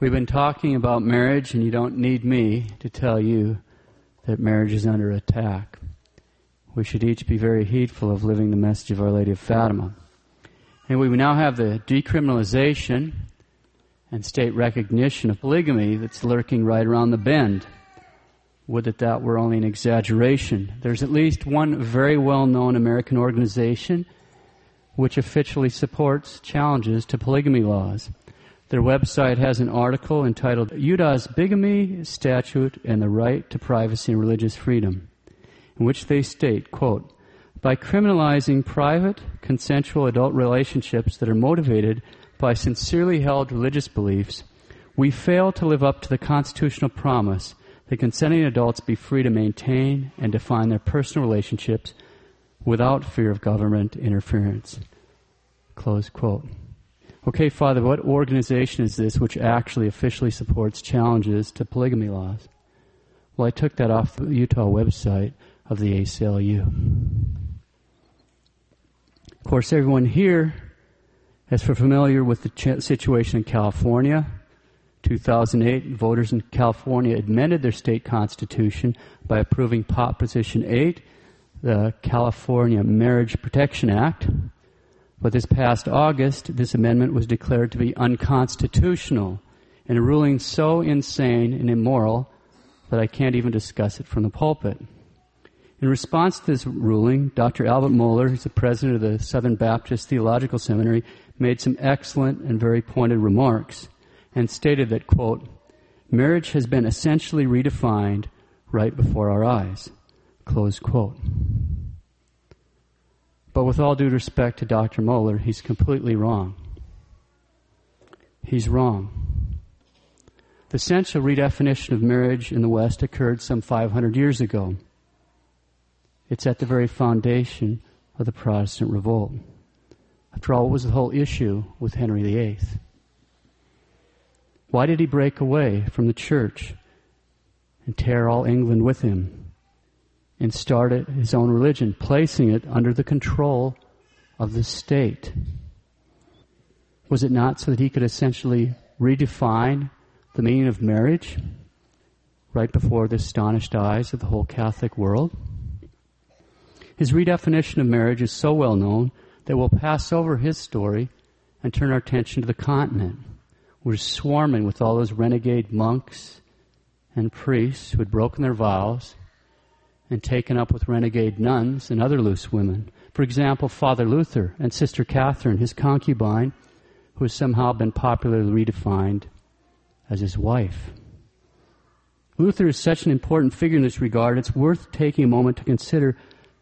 We've been talking about marriage, and you don't need me to tell you that marriage is under attack. We should each be very heedful of living the message of Our Lady of Fatima. And we now have the decriminalization and state recognition of polygamy that's lurking right around the bend. Would that that were only an exaggeration. There's at least one very well known American organization which officially supports challenges to polygamy laws. Their website has an article entitled Utah's Bigamy Statute and the Right to Privacy and Religious Freedom, in which they state, quote, by criminalizing private, consensual adult relationships that are motivated by sincerely held religious beliefs, we fail to live up to the constitutional promise that consenting adults be free to maintain and define their personal relationships without fear of government interference. Close quote. Okay, Father, what organization is this which actually officially supports challenges to polygamy laws? Well, I took that off the Utah website of the ACLU. Of course, everyone here is familiar with the ch- situation in California. 2008, voters in California amended their state constitution by approving Proposition 8, the California Marriage Protection Act, but this past August, this amendment was declared to be unconstitutional in a ruling so insane and immoral that I can't even discuss it from the pulpit. In response to this ruling, Dr. Albert Mohler, who's the president of the Southern Baptist Theological Seminary, made some excellent and very pointed remarks and stated that, quote, marriage has been essentially redefined right before our eyes, close quote. But with all due respect to Dr. Mohler, he's completely wrong. He's wrong. The essential redefinition of marriage in the West occurred some 500 years ago. It's at the very foundation of the Protestant revolt. After all, what was the whole issue with Henry VIII? Why did he break away from the church and tear all England with him? And started his own religion, placing it under the control of the state. Was it not so that he could essentially redefine the meaning of marriage right before the astonished eyes of the whole Catholic world? His redefinition of marriage is so well known that we'll pass over his story and turn our attention to the continent. We're swarming with all those renegade monks and priests who had broken their vows and taken up with renegade nuns and other loose women. For example, Father Luther and Sister Catherine, his concubine, who has somehow been popularly redefined as his wife. Luther is such an important figure in this regard, it's worth taking a moment to consider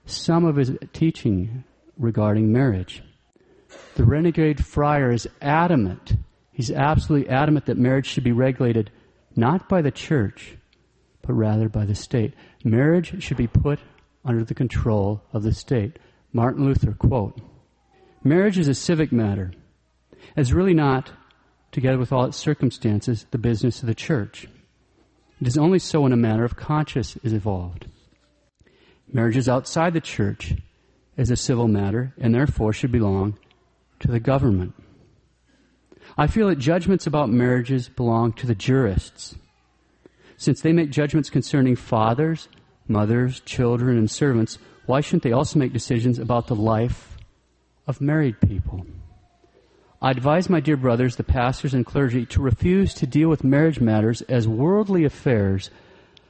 some of his teaching regarding marriage. The renegade friar is adamant, he's absolutely adamant that marriage should be regulated not by the church, but rather by the state. Marriage should be put under the control of the state. Martin Luther, quote, Marriage is a civic matter. It's really not, together with all its circumstances, the business of the church. It is only so when a matter of conscience is evolved. Marriage is outside the church as a civil matter and therefore should belong to the government. I feel that judgments about marriages belong to the jurists since they make judgments concerning fathers, mothers, children, and servants, why shouldn't they also make decisions about the life of married people? I advise my dear brothers, the pastors and clergy, to refuse to deal with marriage matters as worldly affairs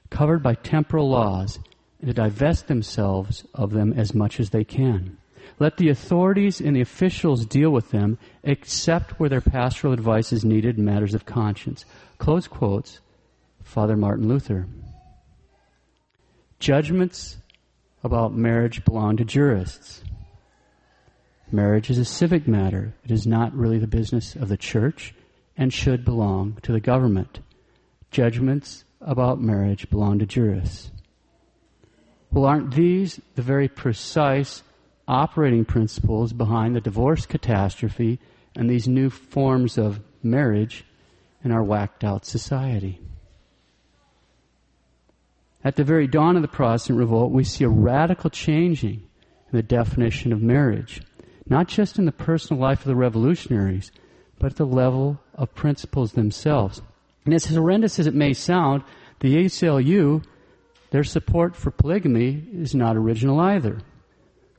covered by temporal laws and to divest themselves of them as much as they can. Let the authorities and the officials deal with them except where their pastoral advice is needed in matters of conscience. Close quotes Father Martin Luther. Judgments about marriage belong to jurists. Marriage is a civic matter. It is not really the business of the church and should belong to the government. Judgments about marriage belong to jurists. Well, aren't these the very precise operating principles behind the divorce catastrophe and these new forms of marriage in our whacked out society? At the very dawn of the Protestant revolt, we see a radical changing in the definition of marriage, not just in the personal life of the revolutionaries, but at the level of principles themselves. And as horrendous as it may sound, the ACLU, their support for polygamy is not original either.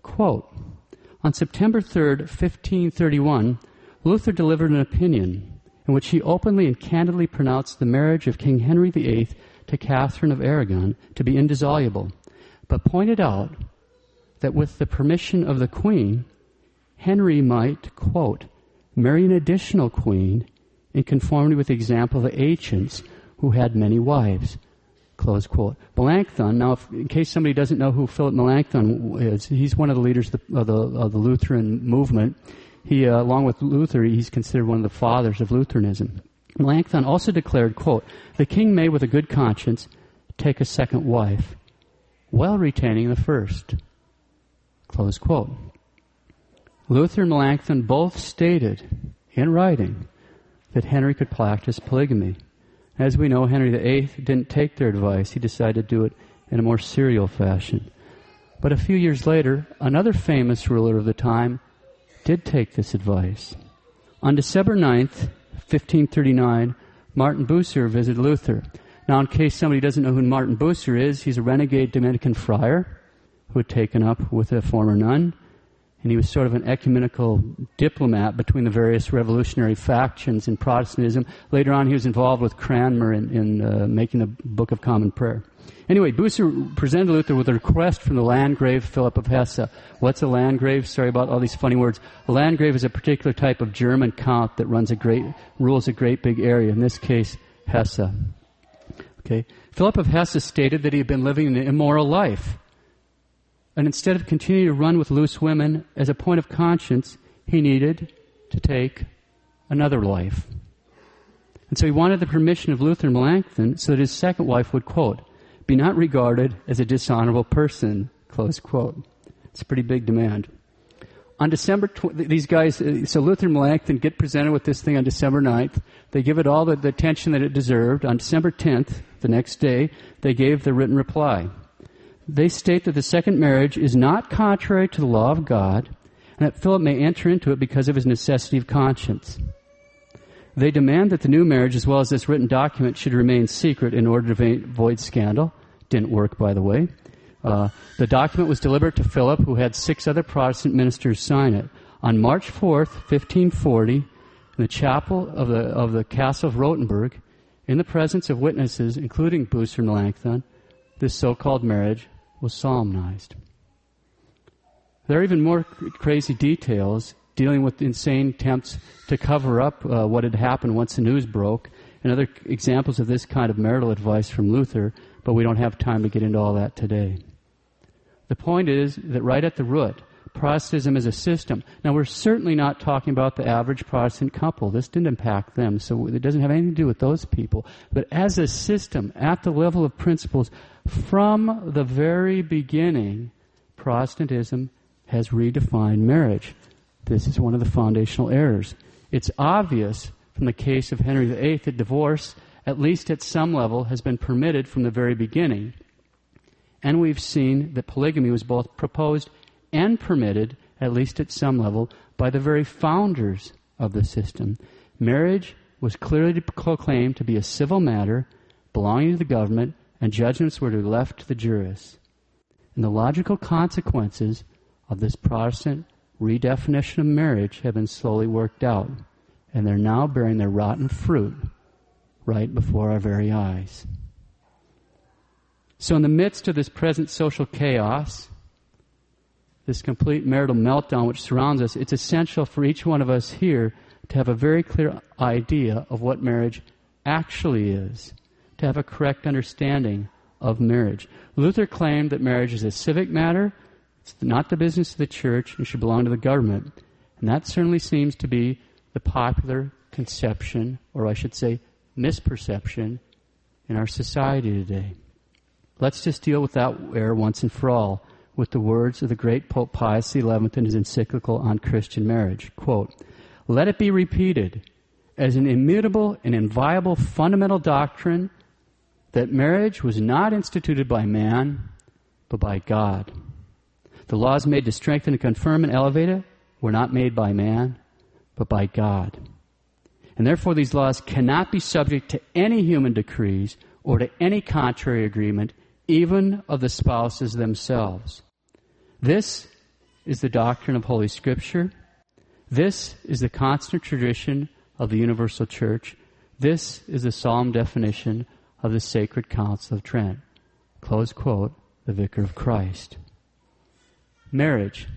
Quote, on September 3rd, 1531, Luther delivered an opinion in which he openly and candidly pronounced the marriage of King Henry VIII to Catherine of Aragon to be indissoluble, but pointed out that with the permission of the Queen, Henry might, quote, marry an additional queen in conformity with the example of the ancients who had many wives. Close quote. Melanchthon, now if, in case somebody doesn't know who Philip Melanchthon is, he's one of the leaders of the, of the, of the Lutheran movement. He, uh, along with Luther, he's considered one of the fathers of Lutheranism. Melanchthon also declared, quote, the king may with a good conscience take a second wife, while retaining the first. Close quote. Luther and Melanchthon both stated in writing that Henry could practice polygamy. As we know, Henry VIII didn't take their advice. He decided to do it in a more serial fashion. But a few years later, another famous ruler of the time did take this advice. On December 9th, 1539, Martin Bucer visited Luther. Now, in case somebody doesn't know who Martin Bucer is, he's a renegade Dominican friar who had taken up with a former nun and he was sort of an ecumenical diplomat between the various revolutionary factions in Protestantism. Later on, he was involved with Cranmer in, in uh, making the Book of Common Prayer. Anyway, Bucer presented Luther with a request from the Landgrave Philip of Hesse. What's a Landgrave? Sorry about all these funny words. A Landgrave is a particular type of German count that runs a great, rules a great big area. In this case, Hesse. Okay. Philip of Hesse stated that he had been living an immoral life and instead of continuing to run with loose women as a point of conscience, he needed to take another life. And so he wanted the permission of Luther and Melanchthon so that his second wife would, quote, be not regarded as a dishonorable person, close quote. It's a pretty big demand. On December, tw- these guys, uh, so Luther and Melanchthon get presented with this thing on December 9th. They give it all the, the attention that it deserved. On December 10th, the next day, they gave the written reply they state that the second marriage is not contrary to the law of God and that Philip may enter into it because of his necessity of conscience. They demand that the new marriage, as well as this written document, should remain secret in order to avoid scandal. Didn't work, by the way. Uh, the document was delivered to Philip, who had six other Protestant ministers sign it. On March 4th, 1540, in the chapel of the, of the Castle of Rotenburg, in the presence of witnesses, including Bucer Melanchthon, this so-called marriage was solemnized. There are even more crazy details dealing with insane attempts to cover up uh, what had happened once the news broke, and other examples of this kind of marital advice from Luther, but we don't have time to get into all that today. The point is that right at the root, Protestantism is a system. Now, we're certainly not talking about the average Protestant couple. This didn't impact them, so it doesn't have anything to do with those people. But as a system, at the level of principles, from the very beginning, Protestantism has redefined marriage. This is one of the foundational errors. It's obvious from the case of Henry VIII that divorce, at least at some level, has been permitted from the very beginning. And we've seen that polygamy was both proposed and permitted, at least at some level, by the very founders of the system. Marriage was clearly proclaimed to be a civil matter belonging to the government and judgments were to be left to the jurists. And the logical consequences of this Protestant redefinition of marriage have been slowly worked out, and they're now bearing their rotten fruit right before our very eyes. So, in the midst of this present social chaos, this complete marital meltdown which surrounds us, it's essential for each one of us here to have a very clear idea of what marriage actually is to have a correct understanding of marriage. Luther claimed that marriage is a civic matter, it's not the business of the church, and should belong to the government. And that certainly seems to be the popular conception, or I should say, misperception, in our society today. Let's just deal with that error once and for all with the words of the great Pope Pius XI in his encyclical on Christian marriage. Quote, Let it be repeated as an immutable and inviolable fundamental doctrine that marriage was not instituted by man, but by God. The laws made to strengthen and confirm and elevate it were not made by man, but by God. And therefore, these laws cannot be subject to any human decrees or to any contrary agreement, even of the spouses themselves. This is the doctrine of Holy Scripture. This is the constant tradition of the Universal Church. This is the solemn definition of the Sacred Council of Trent. Close quote, the Vicar of Christ. Marriage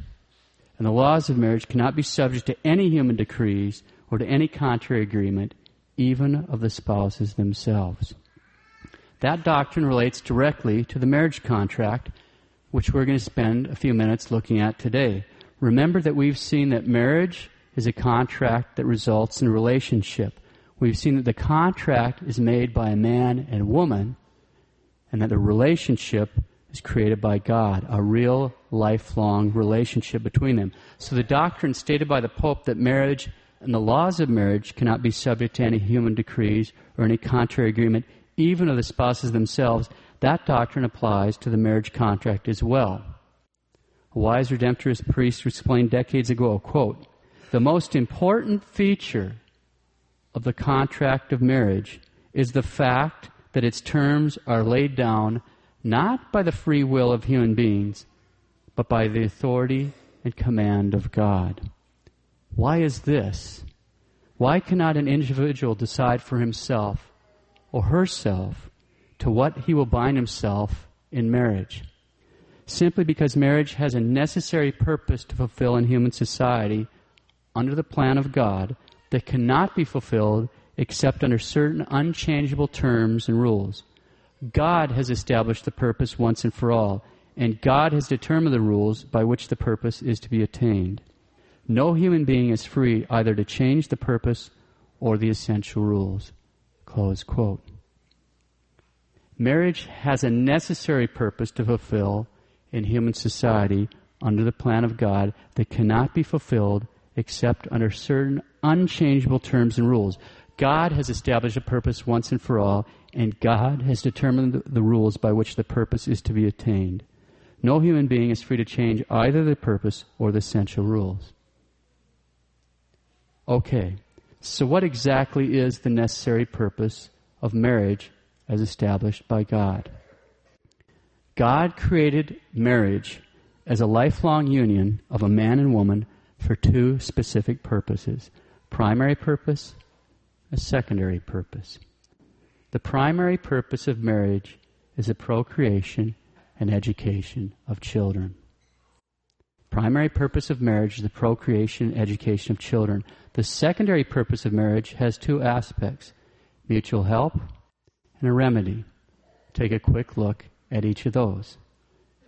and the laws of marriage cannot be subject to any human decrees or to any contrary agreement, even of the spouses themselves. That doctrine relates directly to the marriage contract, which we're going to spend a few minutes looking at today. Remember that we've seen that marriage is a contract that results in a relationship. We've seen that the contract is made by a man and woman, and that the relationship is created by God, a real lifelong relationship between them. So the doctrine stated by the Pope that marriage and the laws of marriage cannot be subject to any human decrees or any contrary agreement, even of the spouses themselves, that doctrine applies to the marriage contract as well. A wise Redemptorist priest explained decades ago, quote, the most important feature of the contract of marriage is the fact that its terms are laid down not by the free will of human beings, but by the authority and command of God. Why is this? Why cannot an individual decide for himself or herself to what he will bind himself in marriage? Simply because marriage has a necessary purpose to fulfill in human society under the plan of God that cannot be fulfilled except under certain unchangeable terms and rules. God has established the purpose once and for all, and God has determined the rules by which the purpose is to be attained. No human being is free either to change the purpose or the essential rules. Marriage has a necessary purpose to fulfill in human society under the plan of God that cannot be fulfilled except under certain unchangeable terms and rules. God has established a purpose once and for all, and God has determined the rules by which the purpose is to be attained. No human being is free to change either the purpose or the essential rules. Okay, so what exactly is the necessary purpose of marriage as established by God? God created marriage as a lifelong union of a man and woman for two specific purposes primary purpose, a secondary purpose. The primary purpose of marriage is the procreation and education of children. Primary purpose of marriage is the procreation and education of children. The secondary purpose of marriage has two aspects mutual help and a remedy. Take a quick look at each of those.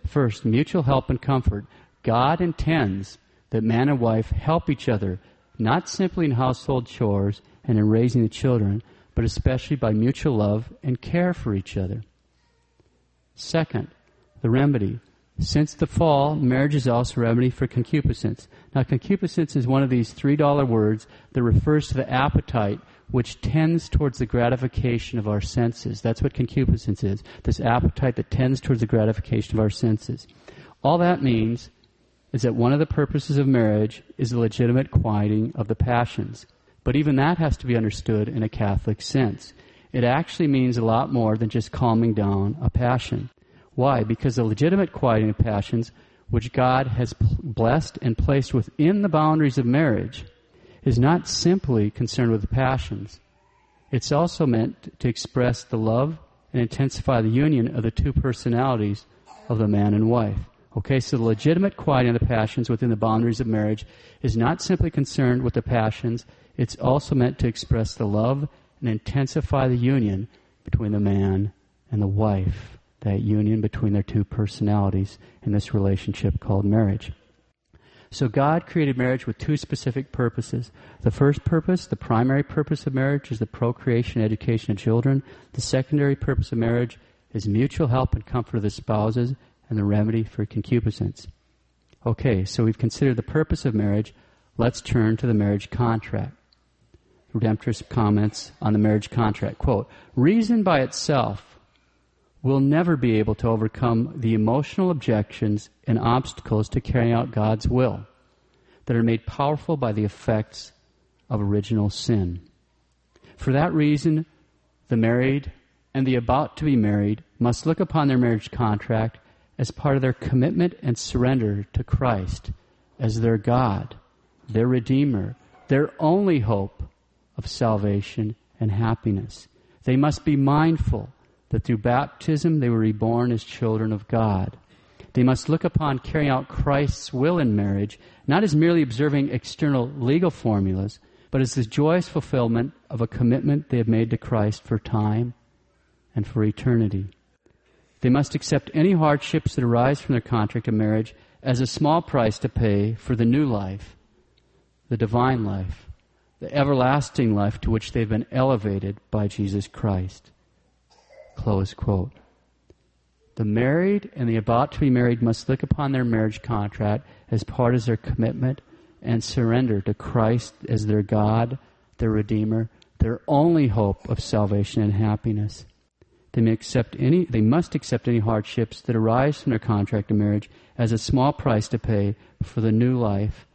First, mutual help and comfort. God intends that man and wife help each other, not simply in household chores and in raising the children, but especially by mutual love and care for each other. Second, the remedy. Since the fall, marriage is also a remedy for concupiscence. Now, concupiscence is one of these $3 words that refers to the appetite which tends towards the gratification of our senses. That's what concupiscence is. This appetite that tends towards the gratification of our senses. All that means is that one of the purposes of marriage is the legitimate quieting of the passions. But even that has to be understood in a Catholic sense. It actually means a lot more than just calming down a passion. Why? Because the legitimate quieting of passions, which God has blessed and placed within the boundaries of marriage, is not simply concerned with the passions. It's also meant to express the love and intensify the union of the two personalities of the man and wife. Okay, so the legitimate quieting of the passions within the boundaries of marriage is not simply concerned with the passions, it's also meant to express the love and intensify the union between the man and the wife, that union between their two personalities in this relationship called marriage. So God created marriage with two specific purposes. The first purpose, the primary purpose of marriage, is the procreation and education of children. The secondary purpose of marriage is mutual help and comfort of the spouses and the remedy for concupiscence. Okay, so we've considered the purpose of marriage. Let's turn to the marriage contract. Redemptorist comments on the marriage contract. Quote, reason by itself will never be able to overcome the emotional objections and obstacles to carrying out God's will that are made powerful by the effects of original sin. For that reason, the married and the about to be married must look upon their marriage contract as part of their commitment and surrender to Christ as their God, their Redeemer, their only hope of salvation and happiness. They must be mindful that through baptism they were reborn as children of God. They must look upon carrying out Christ's will in marriage not as merely observing external legal formulas, but as the joyous fulfillment of a commitment they have made to Christ for time and for eternity. They must accept any hardships that arise from their contract of marriage as a small price to pay for the new life, the divine life, the everlasting life to which they've been elevated by Jesus Christ. Close quote. The married and the about to be married must look upon their marriage contract as part of their commitment and surrender to Christ as their God, their Redeemer, their only hope of salvation and happiness. They may accept any they must accept any hardships that arise from their contract of marriage as a small price to pay for the new life,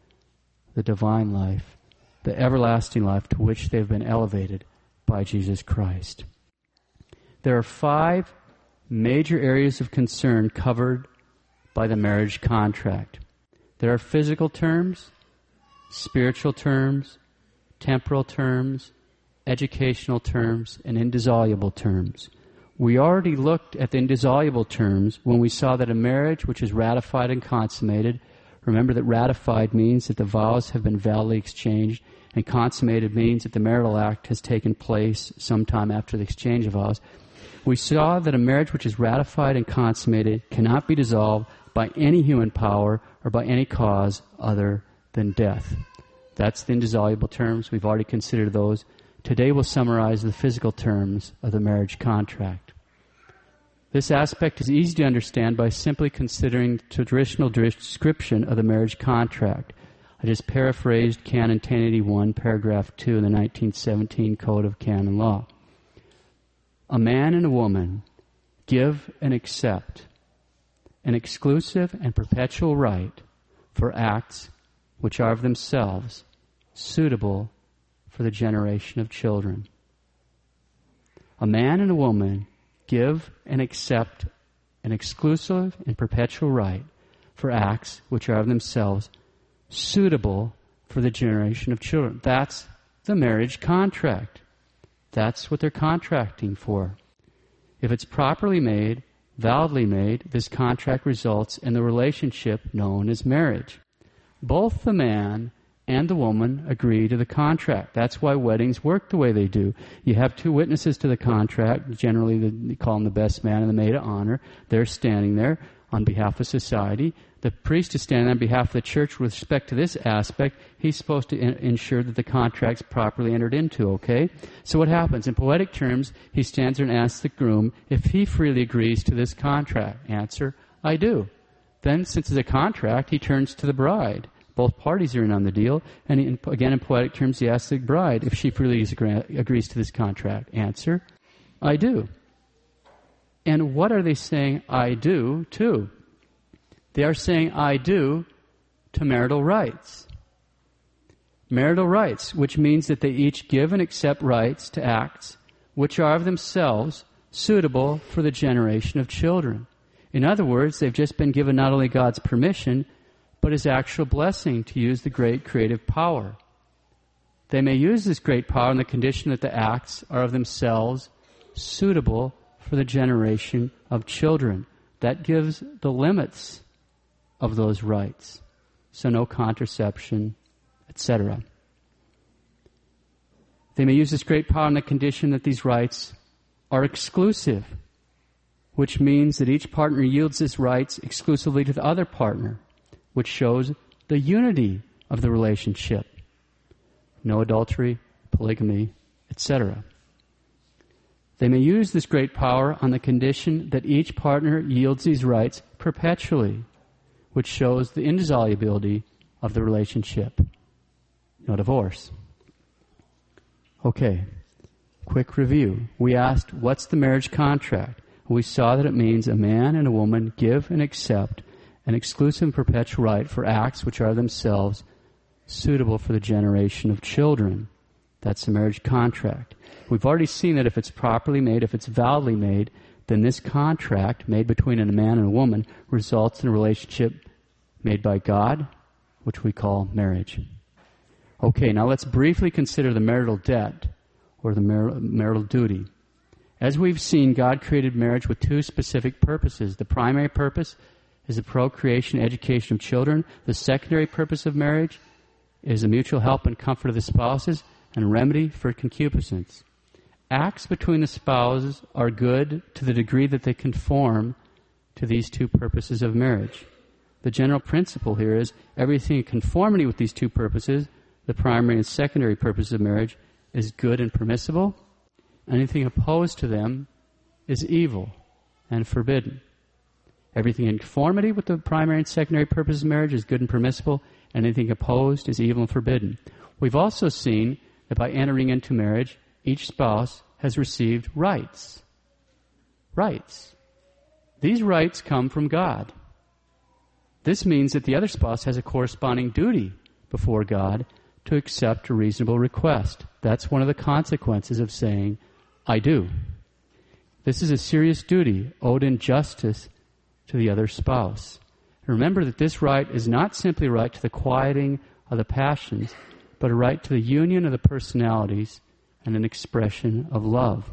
the divine life, the everlasting life to which they have been elevated by Jesus Christ. There are five major areas of concern covered by the marriage contract. There are physical terms, spiritual terms, temporal terms, educational terms, and indissoluble terms. We already looked at the indissoluble terms when we saw that a marriage which is ratified and consummated, remember that ratified means that the vows have been validly exchanged, and consummated means that the marital act has taken place sometime after the exchange of vows we saw that a marriage which is ratified and consummated cannot be dissolved by any human power or by any cause other than death. That's the indissoluble terms. We've already considered those. Today we'll summarize the physical terms of the marriage contract. This aspect is easy to understand by simply considering the traditional description of the marriage contract. I just paraphrased Canon 1081, paragraph 2 in the 1917 Code of Canon Law a man and a woman give and accept an exclusive and perpetual right for acts which are of themselves suitable for the generation of children. A man and a woman give and accept an exclusive and perpetual right for acts which are of themselves suitable for the generation of children. That's the marriage contract. That's what they're contracting for. If it's properly made, validly made, this contract results in the relationship known as marriage. Both the man and the woman agree to the contract. That's why weddings work the way they do. You have two witnesses to the contract. Generally, they call them the best man and the maid of honor. They're standing there on behalf of society the priest is standing on behalf of the church with respect to this aspect. He's supposed to in- ensure that the contract's properly entered into, okay? So what happens? In poetic terms, he stands there and asks the groom if he freely agrees to this contract. Answer, I do. Then, since it's a contract, he turns to the bride. Both parties are in on the deal. And he, again, in poetic terms, he asks the bride if she freely agrees to this contract. Answer, I do. And what are they saying I do to? They are saying, I do to marital rights. Marital rights, which means that they each give and accept rights to acts which are of themselves suitable for the generation of children. In other words, they've just been given not only God's permission, but His actual blessing to use the great creative power. They may use this great power on the condition that the acts are of themselves suitable for the generation of children. That gives the limits of those rights. So no contraception, etc. They may use this great power on the condition that these rights are exclusive, which means that each partner yields his rights exclusively to the other partner, which shows the unity of the relationship. No adultery, polygamy, etc. They may use this great power on the condition that each partner yields these rights perpetually, which shows the indissolubility of the relationship. No divorce. Okay, quick review. We asked, what's the marriage contract? We saw that it means a man and a woman give and accept an exclusive and perpetual right for acts which are themselves suitable for the generation of children. That's the marriage contract. We've already seen that if it's properly made, if it's validly made, then this contract made between a man and a woman results in a relationship made by God, which we call marriage. Okay, now let's briefly consider the marital debt or the marital, marital duty. As we've seen, God created marriage with two specific purposes. The primary purpose is the procreation, and education of children. The secondary purpose of marriage is the mutual help and comfort of the spouses and remedy for concupiscence. Acts between the spouses are good to the degree that they conform to these two purposes of marriage. The general principle here is everything in conformity with these two purposes, the primary and secondary purposes of marriage, is good and permissible. Anything opposed to them is evil and forbidden. Everything in conformity with the primary and secondary purposes of marriage is good and permissible. and Anything opposed is evil and forbidden. We've also seen that by entering into marriage, each spouse has received rights. Rights. These rights come from God. This means that the other spouse has a corresponding duty before God to accept a reasonable request. That's one of the consequences of saying, I do. This is a serious duty owed in justice to the other spouse. remember that this right is not simply a right to the quieting of the passions, but a right to the union of the personalities and an expression of love.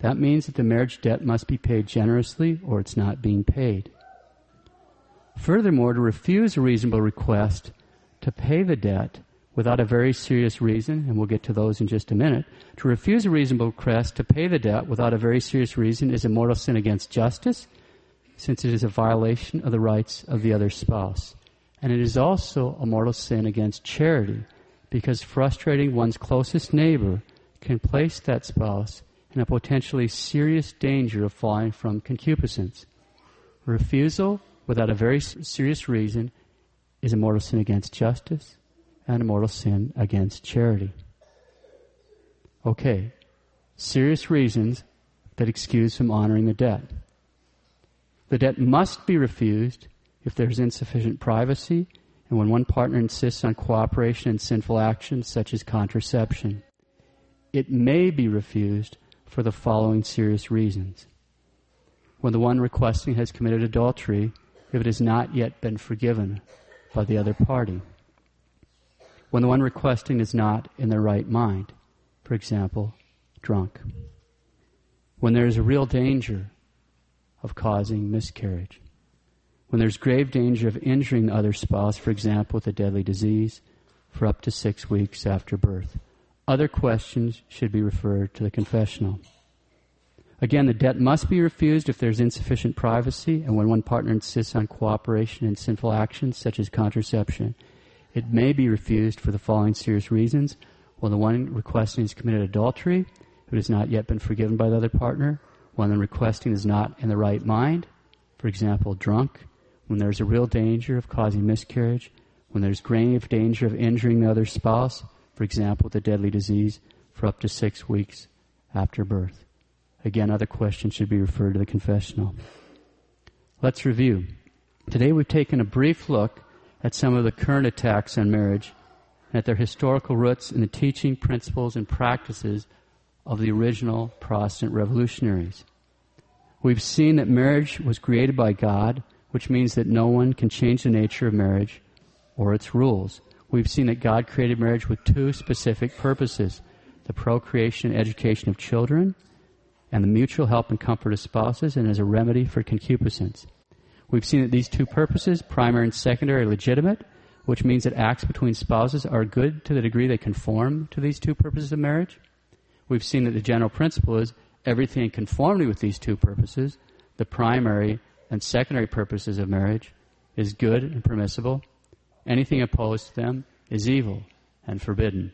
That means that the marriage debt must be paid generously or it's not being paid. Furthermore, to refuse a reasonable request to pay the debt without a very serious reason, and we'll get to those in just a minute, to refuse a reasonable request to pay the debt without a very serious reason is a mortal sin against justice, since it is a violation of the rights of the other spouse. And it is also a mortal sin against charity, because frustrating one's closest neighbor can place that spouse in a potentially serious danger of falling from concupiscence. Refusal without a very serious reason is a mortal sin against justice and a mortal sin against charity. Okay, serious reasons that excuse from honoring a debt. The debt must be refused if there's insufficient privacy and when one partner insists on cooperation in sinful actions such as contraception. It may be refused for the following serious reasons. When the one requesting has committed adultery, if it has not yet been forgiven by the other party. When the one requesting is not in their right mind, for example, drunk. When there is a real danger of causing miscarriage when there's grave danger of injuring the other spouse, for example, with a deadly disease, for up to six weeks after birth. Other questions should be referred to the confessional. Again, the debt must be refused if there's insufficient privacy and when one partner insists on cooperation in sinful actions such as contraception. It may be refused for the following serious reasons. When the one requesting has committed adultery, who has not yet been forgiven by the other partner, when the requesting is not in the right mind, for example, drunk, when there's a real danger of causing miscarriage, when there's grave danger of injuring the other spouse, for example, with a deadly disease, for up to six weeks after birth. Again, other questions should be referred to the confessional. Let's review. Today we've taken a brief look at some of the current attacks on marriage and at their historical roots in the teaching, principles, and practices of the original Protestant revolutionaries. We've seen that marriage was created by God which means that no one can change the nature of marriage or its rules. We've seen that God created marriage with two specific purposes the procreation and education of children, and the mutual help and comfort of spouses, and as a remedy for concupiscence. We've seen that these two purposes, primary and secondary, are legitimate, which means that acts between spouses are good to the degree they conform to these two purposes of marriage. We've seen that the general principle is everything in conformity with these two purposes, the primary and secondary purposes of marriage is good and permissible. Anything opposed to them is evil and forbidden.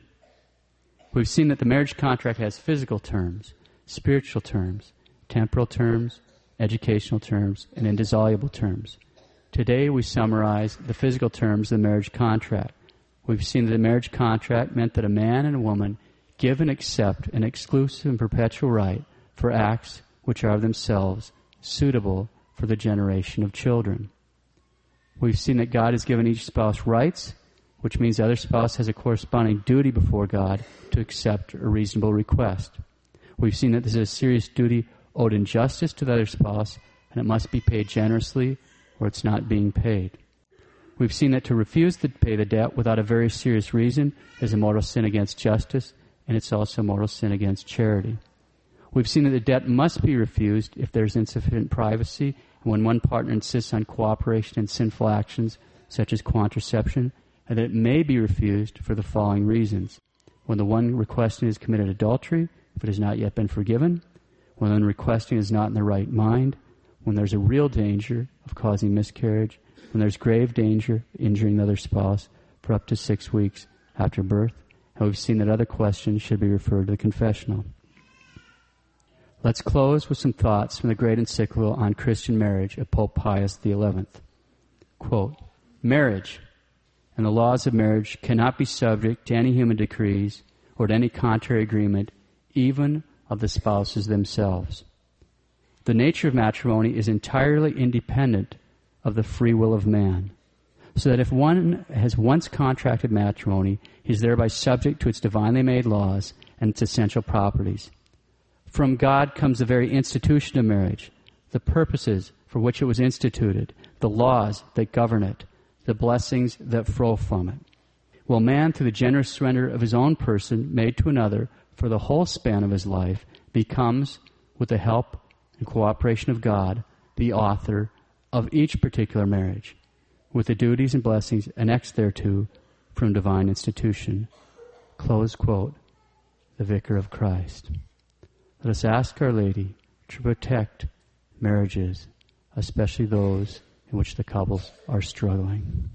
We've seen that the marriage contract has physical terms, spiritual terms, temporal terms, educational terms, and indissoluble terms. Today we summarize the physical terms of the marriage contract. We've seen that the marriage contract meant that a man and a woman give and accept an exclusive and perpetual right for acts which are themselves suitable for the generation of children. We've seen that God has given each spouse rights which means the other spouse has a corresponding duty before God to accept a reasonable request. We've seen that this is a serious duty owed in justice to the other spouse, and it must be paid generously, or it's not being paid. We've seen that to refuse to pay the debt without a very serious reason is a mortal sin against justice, and it's also mortal sin against charity. We've seen that the debt must be refused if there's insufficient privacy, and when one partner insists on cooperation in sinful actions, such as contraception, and that it may be refused for the following reasons. When the one requesting has committed adultery, if it has not yet been forgiven, when the one requesting is not in the right mind, when there's a real danger of causing miscarriage, when there's grave danger injuring the other spouse for up to six weeks after birth, and we've seen that other questions should be referred to the confessional. Let's close with some thoughts from the great encyclical on Christian marriage of Pope Pius XI. Quote, Marriage and the laws of marriage cannot be subject to any human decrees or to any contrary agreement, even of the spouses themselves. The nature of matrimony is entirely independent of the free will of man. So that if one has once contracted matrimony, he is thereby subject to its divinely made laws and its essential properties. From God comes the very institution of marriage, the purposes for which it was instituted, the laws that govern it, the blessings that flow from it. Will man, through the generous surrender of his own person made to another for the whole span of his life, becomes, with the help and cooperation of God, the author of each particular marriage, with the duties and blessings annexed thereto from divine institution. Close quote. The Vicar of Christ. Let us ask Our Lady to protect marriages, especially those in which the couples are struggling.